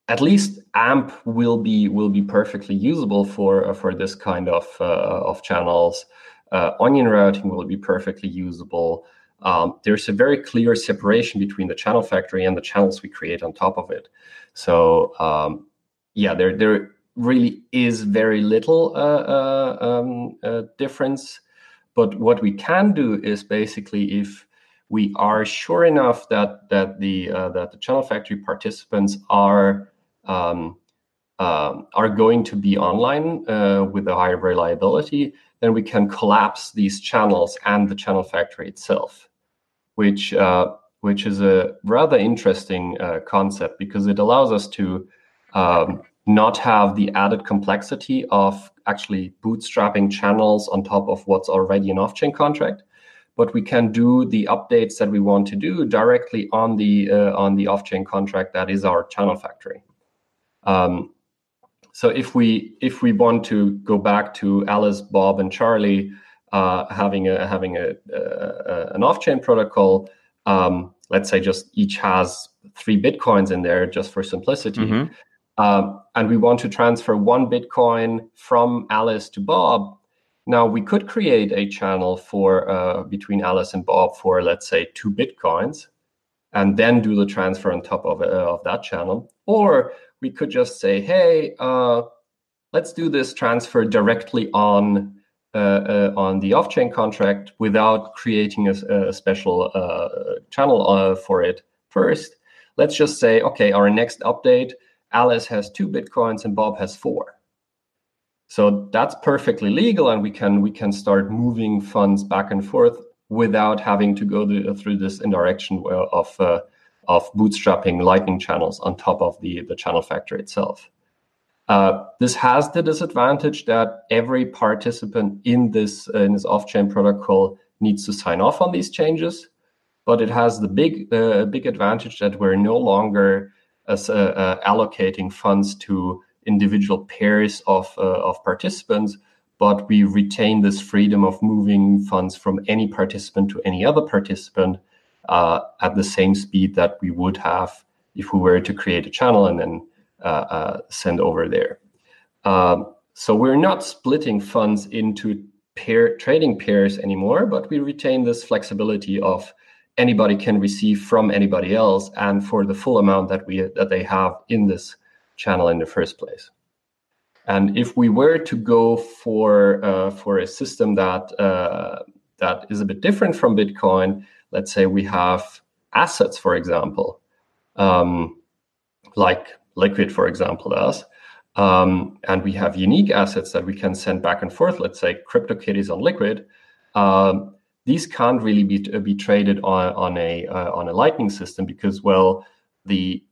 at least AMP will be will be perfectly usable for uh, for this kind of uh, of channels. Uh, onion routing will be perfectly usable. Um, there's a very clear separation between the channel factory and the channels we create on top of it. So um, yeah, there there really is very little uh, uh, um, uh, difference. But what we can do is basically if we are sure enough that that the uh, that the channel factory participants are um, um, are going to be online uh, with a higher reliability, then we can collapse these channels and the channel factory itself, which uh, which is a rather interesting concept because it allows us to um, not have the added complexity of actually bootstrapping channels on top of what's already an off-chain contract but we can do the updates that we want to do directly on the uh, on the off-chain contract that is our channel factory. Um, so if we if we want to go back to alice bob and charlie uh, having a having a, uh, an off-chain protocol um, let's say just each has three bitcoins in there just for simplicity mm-hmm um, and we want to transfer one Bitcoin from Alice to Bob, now we could create a channel for uh, between Alice and Bob for let's say two Bitcoins, and then do the transfer on top of, uh, of that channel. Or we could just say, hey, uh, let's do this transfer directly on uh, uh, on the off-chain contract without creating a, a special channel for it first. Let's just say, okay, our next update Alice has two bitcoins and Bob has four. So that's perfectly legal, and we can we can start moving funds back and forth without having to go through this indirection of uh, of bootstrapping Lightning channels on top of the the channel factor itself. Uh, this has the disadvantage that every participant in this uh, in this off-chain protocol needs to sign off on these changes, but it has the big uh, big advantage that we're no longer as uh, uh, allocating funds to individual pairs of, uh, of participants, but we retain this freedom of moving funds from any participant to any other participant at the same speed that we would have if we were to create a channel and then send over there. Um, so we're not splitting funds into pair trading pairs anymore, but we retain this flexibility of anybody can receive from anybody else and for the full amount that we that they have in this channel in the first place. And if we were to go for uh, for a system that uh, that is a bit different from bitcoin let's say we have assets for example um, like liquid for example does um, and we have unique assets that we can send back and forth let's say crypto cryptokitties on liquid um, these can't really be uh, be traded on on a uh, on a Lightning system because well the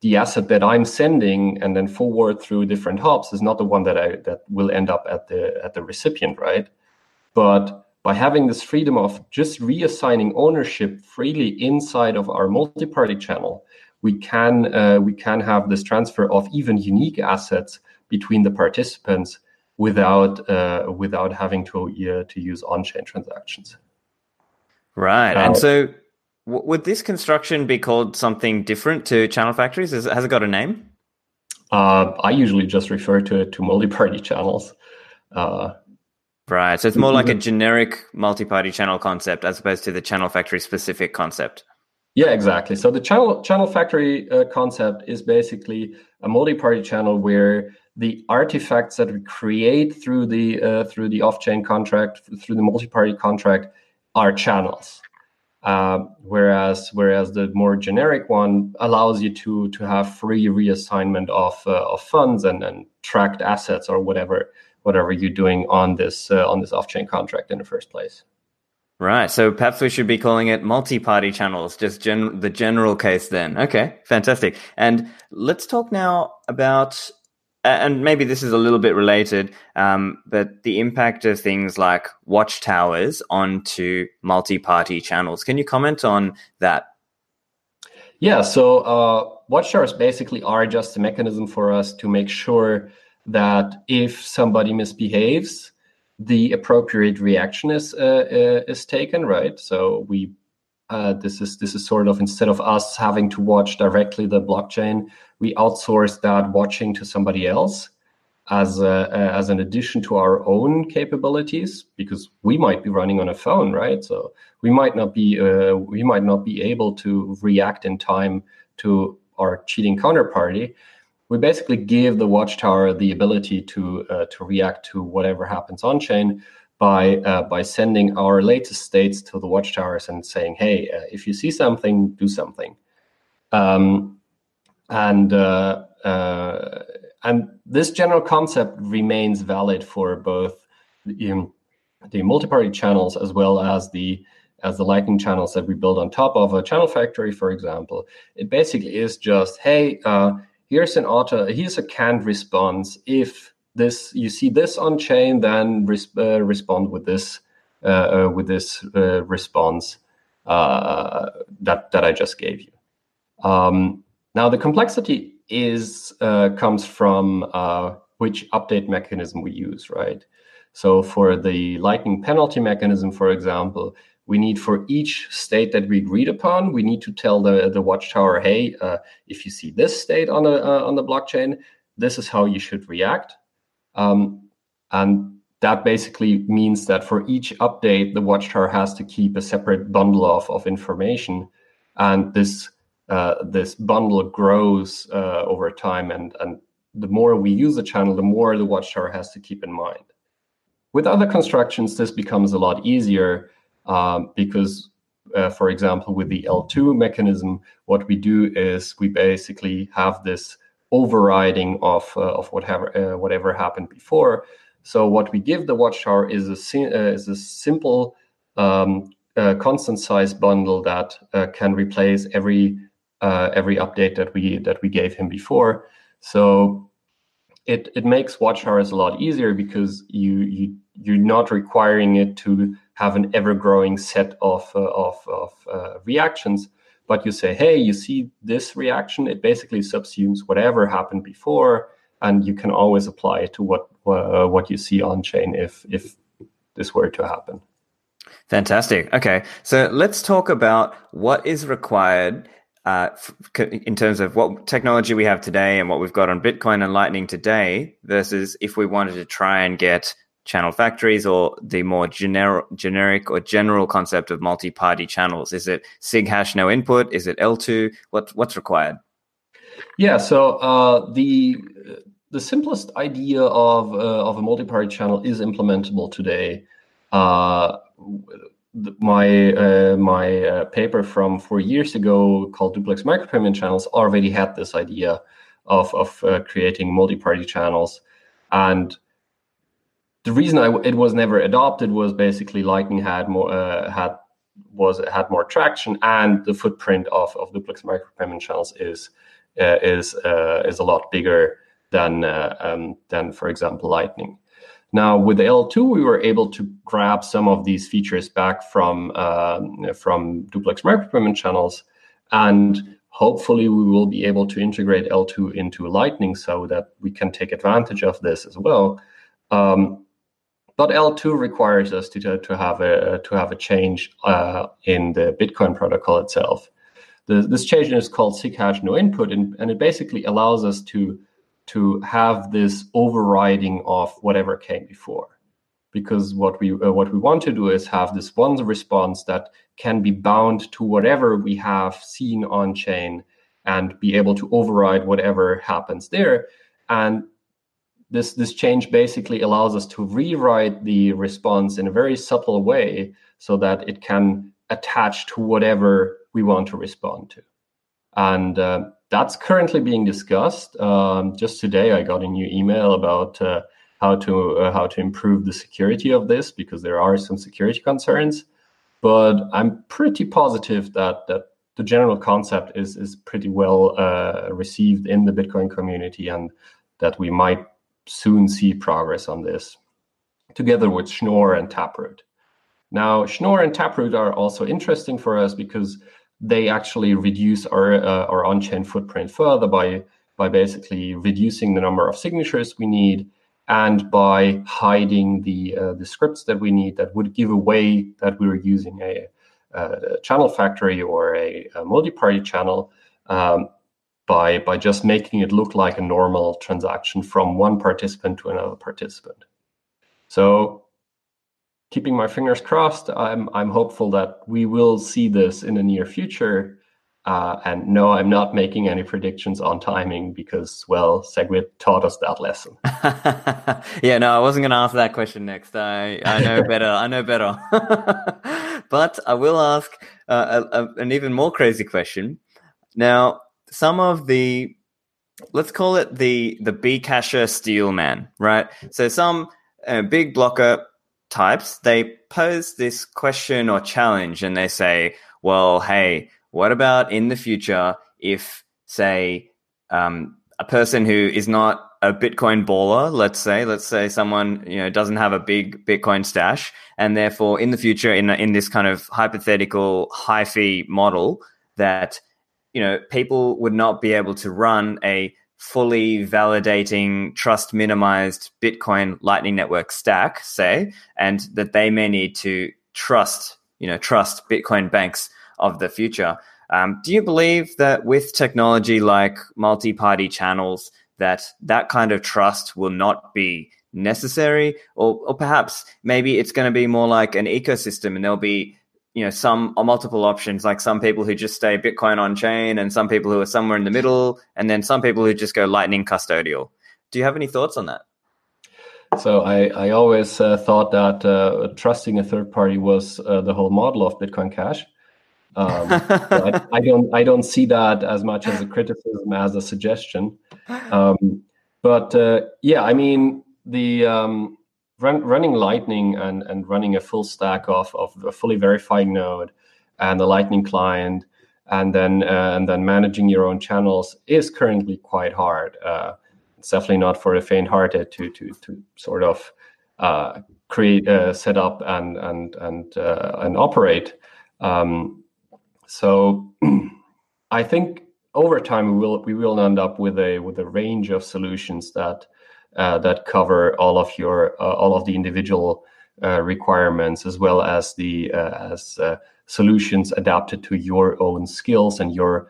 the asset that I'm sending and then forward through different hubs is not the one that I that will end up at the at the recipient, right? But by having this freedom of just reassigning ownership freely inside of our multi-party channel, we can uh, we can have this transfer of even unique assets between the participants without uh, without having to uh, to use on-chain transactions. Right, and so w- would this construction be called something different to channel factories? Is, has it got a name? Uh, I usually just refer to it to multi-party channels. Uh, right, so it's more like a generic multi-party channel concept as opposed to the channel factory specific concept. Yeah, exactly. So the channel channel factory uh, concept is basically a multi-party channel where the artifacts that we create through the uh, through the off-chain contract through the multi-party contract are channels. Uh, whereas whereas the more generic one allows you to to have free reassignment of uh, of funds and, and tracked assets or whatever whatever you're doing on this uh, on this off-chain contract in the first place. Right. So perhaps we should be calling it multi-party channels, just gen- the general case then. Okay, fantastic. And let's talk now about, and maybe this is a little bit related, um, but the impact of things like watchtowers onto multi-party channels. Can you comment on that? Yeah. So uh, watchtowers basically are just a mechanism for us to make sure that if somebody misbehaves, the appropriate reaction is uh, uh, is taken, right? So we uh, this is this is sort of instead of us having to watch directly the blockchain, we outsource that watching to somebody else as a, as an addition to our own capabilities because we might be running on a phone, right? So we might not be uh, we might not be able to react in time to our cheating counterparty we basically give the watchtower the ability to uh, to react to whatever happens on chain by uh, by sending our latest states to the watchtowers and saying, "Hey, uh, if you see something, do something." Um, and uh, uh, and this general concept remains valid for both the, um, the multi-party channels as well as the as the lightning channels that we build on top of a channel factory, for example. It basically is just, hey, uh, here's an auto here's a canned response if this you see this on chain then res, uh, respond with this uh, uh, with this uh, response uh, that that I just gave you. Um, now the complexity is comes from which update mechanism we use right? So for the lightning penalty mechanism for example we need for each state that we agreed upon we need to tell the the watchtower hey uh, if you see this state on the uh, on the blockchain this is how you should react um, and that basically means that for each update the watchtower has to keep a separate bundle of, of information. And this uh, this bundle grows uh, over time. And and the more we use the channel the more the watchtower has to keep in mind. With other constructions this becomes a lot easier um, because, uh, for example, with the eltoo mechanism, what we do is we basically have this overriding of uh, of whatever uh, whatever happened before. So what we give the watchtower is a uh, is a simple um, constant size bundle that can replace every every update that we that we gave him before. So it it makes watchtowers a lot easier because you you you're not requiring it to have an ever growing set of uh, of, of uh, reactions but you say hey you see this reaction? It basically subsumes whatever happened before and you can always apply it to what uh, what you see on chain if if this were to happen. Fantastic. Okay so let's talk about what is required uh, in terms of what technology we have today and what we've got on Bitcoin and Lightning today versus if we wanted to try and get channel factories or the more generic generic or general concept of multi-party channels? Is it SIGHASH_NOINPUT? Is it eltoo what what's required? Yeah so uh, the the simplest idea of uh, of a multi-party channel is implementable today. Uh, my uh, my uh, paper from four years ago called duplex micropayment channels already had this idea of of uh, creating multi-party channels. And the reason I, it was never adopted was basically Lightning had more uh, had was had more traction, and the footprint of, of duplex micropayment channels is uh, is uh, is a lot bigger than uh, um, than for example Lightning. Now with eltoo, we were able to grab some of these features back from um, from duplex micropayment channels, and hopefully we will be able to integrate eltoo into Lightning so that we can take advantage of this as well. Um, but eltoo requires us to, to, have a to have a change uh, in the Bitcoin protocol itself. The, this change is called SIGHASH_NOINPUT, and, and it basically allows us to to have this overriding of whatever came before. Because what we uh, what we want to do is have this one response that can be bound to whatever we have seen on chain and be able to override whatever happens there. And this this change basically allows us to rewrite the response in a very subtle way so that it can attach to whatever we want to respond to. And uh, that's currently being discussed. Um, just today, I got a new email about uh, how to uh, how to improve the security of this because there are some security concerns. But I'm pretty positive that that the general concept is is pretty well uh, received in the Bitcoin community, and that we might soon see progress on this, together with Schnorr and Taproot. Now, Schnorr and Taproot are also interesting for us because they actually reduce our uh, our on-chain footprint further by by basically reducing the number of signatures we need and by hiding the uh, the scripts that we need that would give away that we were using a, a channel factory or a, a multi-party channel um, by by just making it look like a normal transaction from one participant to another participant. So keeping my fingers crossed, I'm I'm hopeful that we will see this in the near future. Uh, and no, I'm not making any predictions on timing because, well, SegWit taught us that lesson. yeah, no, I wasn't going to answer that question next. I, I know better. I know better. but I will ask uh, a, a, an even more crazy question. Now, some of the let's call it the the Bcasher steel man, right? So some uh, big blocker types they pose this question or challenge, and they say, "Well, hey, what about in the future if, say, um, a person who is not a Bitcoin baller, let's say, let's say someone you know doesn't have a big Bitcoin stash, and therefore in the future, in in this kind of hypothetical high fee model, that you know, people would not be able to run a fully validating, trust minimized Bitcoin Lightning Network stack, say, and that they may need to trust, you know, trust Bitcoin banks of the future. Um, do you believe that with technology like multi-party channels, that that kind of trust will not be necessary, or, or perhaps maybe it's going to be more like an ecosystem, and there'll be you know some or multiple options like some people who just stay bitcoin on chain and some people who are somewhere in the middle and then some people who just go lightning custodial. Do you have any thoughts on that? So i, I always uh, thought that uh, trusting a third party was uh, the whole model of bitcoin cash. Um, I, I, don't i don't see that as much as a criticism as a suggestion. Um, but uh, yeah i mean the um, run, running Lightning and, and running a full stack of, of a fully verified node and the Lightning client, and then uh, and then managing your own channels is currently quite hard. Uh, it's definitely not for the faint-hearted to to to sort of uh, create, uh, set up, and and and uh, and operate. Um, so I think over time we will we will end up with a with a range of solutions that that cover all of your uh, all of the individual uh, requirements as well as the uh, as uh, solutions adapted to your own skills and your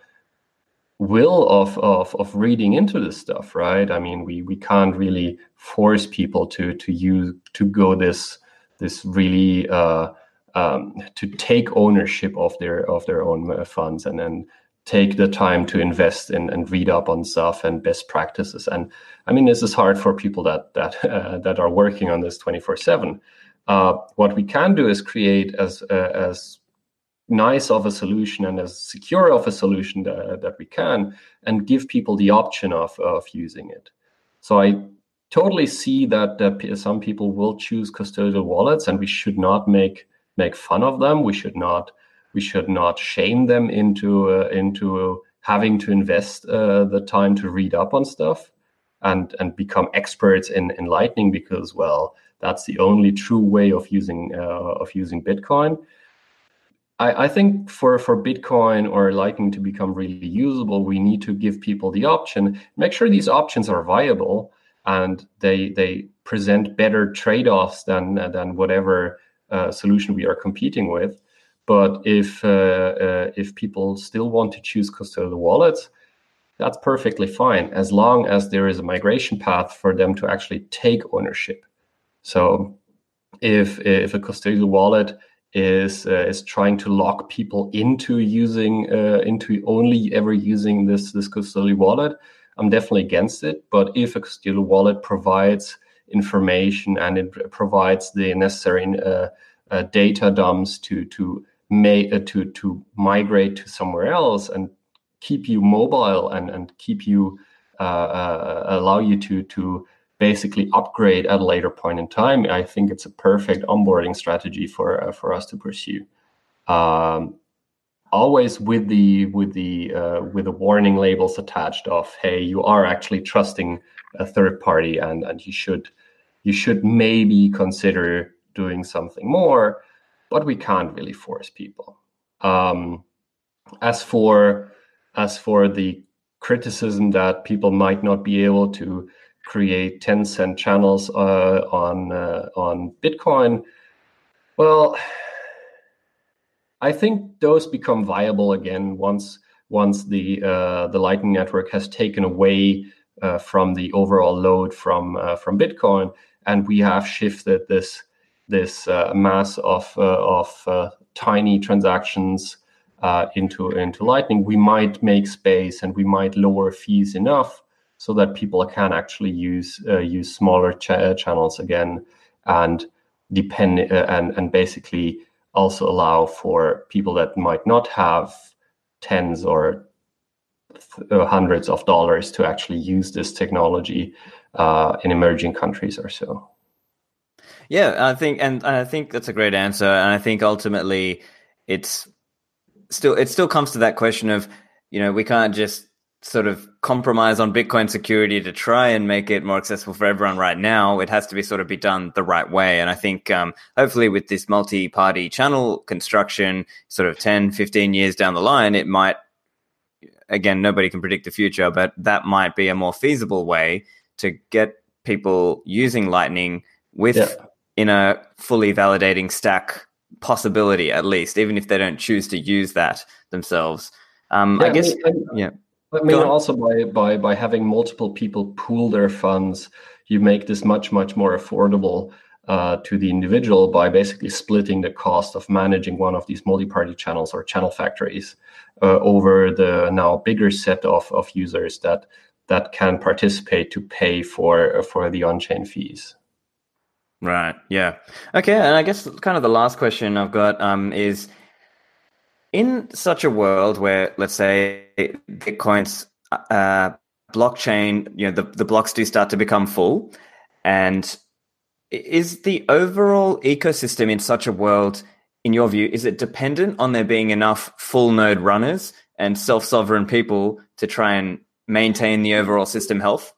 will of, of of reading into this stuff right? I mean we we can't really force people to to use to go this this really uh, um, to take ownership of their of their own funds and then take the time to invest in and read up on stuff and best practices. And I mean, this is hard for people that that uh, that are working on this twenty four seven. Uh, what we can do is create as uh, as nice of a solution and as secure of a solution that, that we can, and give people the option of of using it. So I totally see that uh, some people will choose custodial wallets, and we should not make make fun of them. We should not we should not shame them into uh, into having to invest uh, the time to read up on stuff and and become experts in, in Lightning because well that's the only true way of using uh, of using Bitcoin. I, I think for for Bitcoin or Lightning to become really usable, we need to give people the option, make sure these options are viable and they they present better trade-offs than than whatever uh, solution we are competing with. But if uh, uh, if people still want to choose custodial wallets, that's perfectly fine as long as there is a migration path for them to actually take ownership. So if if a custodial wallet is uh, is trying to lock people into using uh, into only ever using this this custodial wallet, I'm definitely against it. But if a custodial wallet provides information and it provides the necessary uh, uh data dumps to to make uh, to to migrate to somewhere else and keep you mobile and and keep you uh, allow you to to basically upgrade at a later point in time, I think it's a perfect onboarding strategy for uh, for us to pursue. Um, always with the with the uh, with the warning labels attached of hey, you are actually trusting a third party, and and you should you should maybe consider doing something more, but we can't really force people. Um, as for as for the criticism that people might not be able to create 10 cent channels uh, on uh, on Bitcoin, well, I think those become viable again once once the uh, the Lightning Network has taken away uh, from the overall load from uh, from Bitcoin, and we have shifted this this uh, mass of of tiny transactions into into Lightning. We might make space and we might lower fees enough so that people can actually use uh, use smaller ch- uh, channels again and depend uh, and and basically also allow for people that might not have tens or th- uh, hundreds of dollars to actually use this technology uh, in emerging countries or so. Yeah, I think, and I think that's a great answer, and I think ultimately, it's still it still comes to that question of you know we can't just sort of compromise on Bitcoin security to try and make it more accessible for everyone right now. It has to be sort of be done the right way. And I think um, hopefully with this multi-party channel construction, sort of 10, 15 years down the line, it might, again, nobody can predict the future, but that might be a more feasible way to get people using Lightning with yeah. In a fully validating stack possibility, at least, even if they don't choose to use that themselves. Um, yeah, I guess, I mean, yeah. I mean, also by, by by having multiple people pool their funds, you make this much much more affordable uh, to the individual by basically splitting the cost of managing one of these multi-party channels or channel factories uh, over the now bigger set of, of users that that can participate to pay for for the on-chain fees. Right. Yeah. Okay. And I guess kind of the last question I've got um, is in such a world where, let's say, Bitcoin's uh, blockchain, you know, the, the blocks do start to become full, and is the overall ecosystem in such a world, in your view, is it dependent on there being enough full node runners and self sovereign people to try and maintain the overall system health?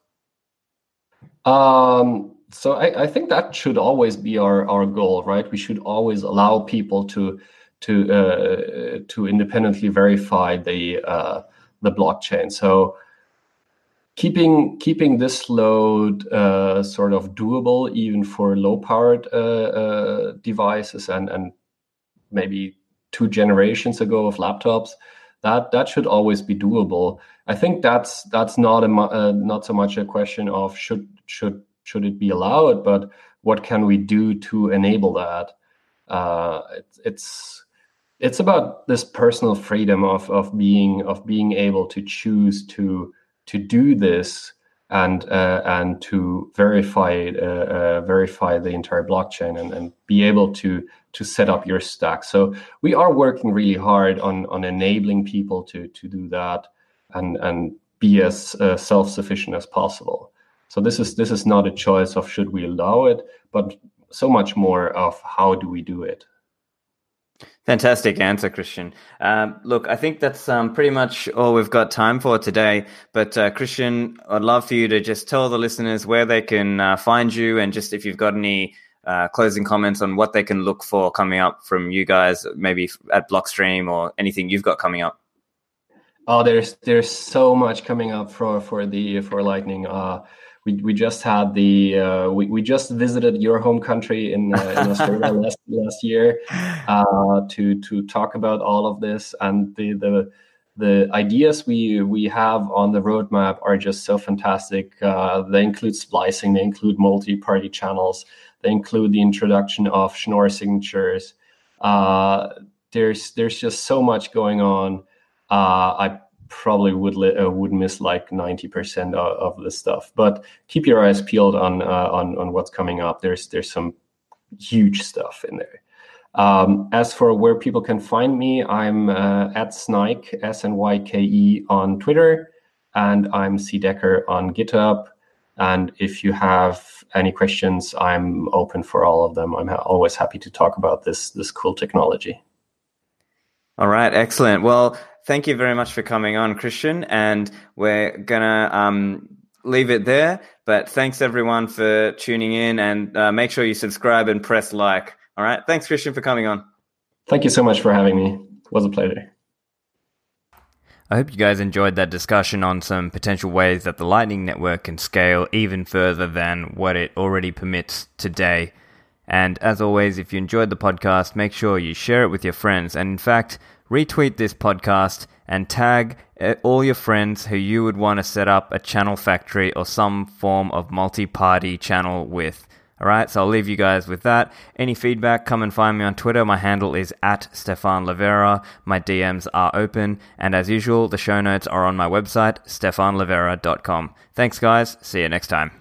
Um, so I, I, think that should always be our, our goal, right? We should always allow people to to uh, to independently verify the uh, the blockchain. So keeping keeping this load uh, sort of doable even for low powered uh, uh, devices and and maybe two generations ago of laptops that that should always be doable i think that's that's not a uh, not so much a question of should should should it be allowed but what can we do to enable that uh, it, it's it's about this personal freedom of of being of being able to choose to to do this and uh, and to verify uh, uh, verify the entire blockchain and, and be able to to set up your stack. So we are working really hard on on enabling people to to do that and and be as uh, self sufficient as possible. So this is this is not a choice of should we allow it, but so much more of how do we do it. Fantastic answer, Christian. Um, look, I think that's um, pretty much all we've got time for today. But uh, Christian, I'd love for you to just tell the listeners where they can uh, find you, and just if you've got any uh, closing comments on what they can look for coming up from you guys, maybe at Blockstream or anything you've got coming up. Oh, there's there's so much coming up for for the for Lightning. Uh, we, we just had the uh, we, we just visited your home country in, uh, in Australia last last year uh, to to talk about all of this and the the the ideas we we have on the roadmap are just so fantastic. Uh, they include splicing, they include multi-party channels, they include the introduction of Schnorr signatures. Uh, there's there's just so much going on. Uh, I probably would li- uh, would miss like 90% of, of the stuff. But keep your eyes peeled on uh, on on what's coming up. There's there's some huge stuff in there. Um, as for where people can find me i'm uh, at snyke s-n-y-k-e on twitter and i'm c decker on github. And if you have any questions i'm open for all of them. I'm ha- always happy to talk about this this cool technology. All right excellent. Well thank you very much for coming on, Christian. And we're gonna um, leave it there. But thanks everyone for tuning in, and uh, make sure you subscribe and press like. All right. Thanks, Christian, for coming on. Thank you so much for having me. It was a pleasure. I hope you guys enjoyed that discussion on some potential ways that the Lightning Network can scale even further than what it already permits today. And as always, if you enjoyed the podcast, make sure you share it with your friends. And in fact, retweet this podcast and tag uh, all your friends who you would want to set up a channel factory or some form of multi party channel with. All right, so I'll leave you guys with that. Any feedback, come and find me on Twitter. My handle is at Stephan Livera. My DMs are open. And as usual, the show notes are on my website, stephanlivera.com. Thanks, guys. See you next time.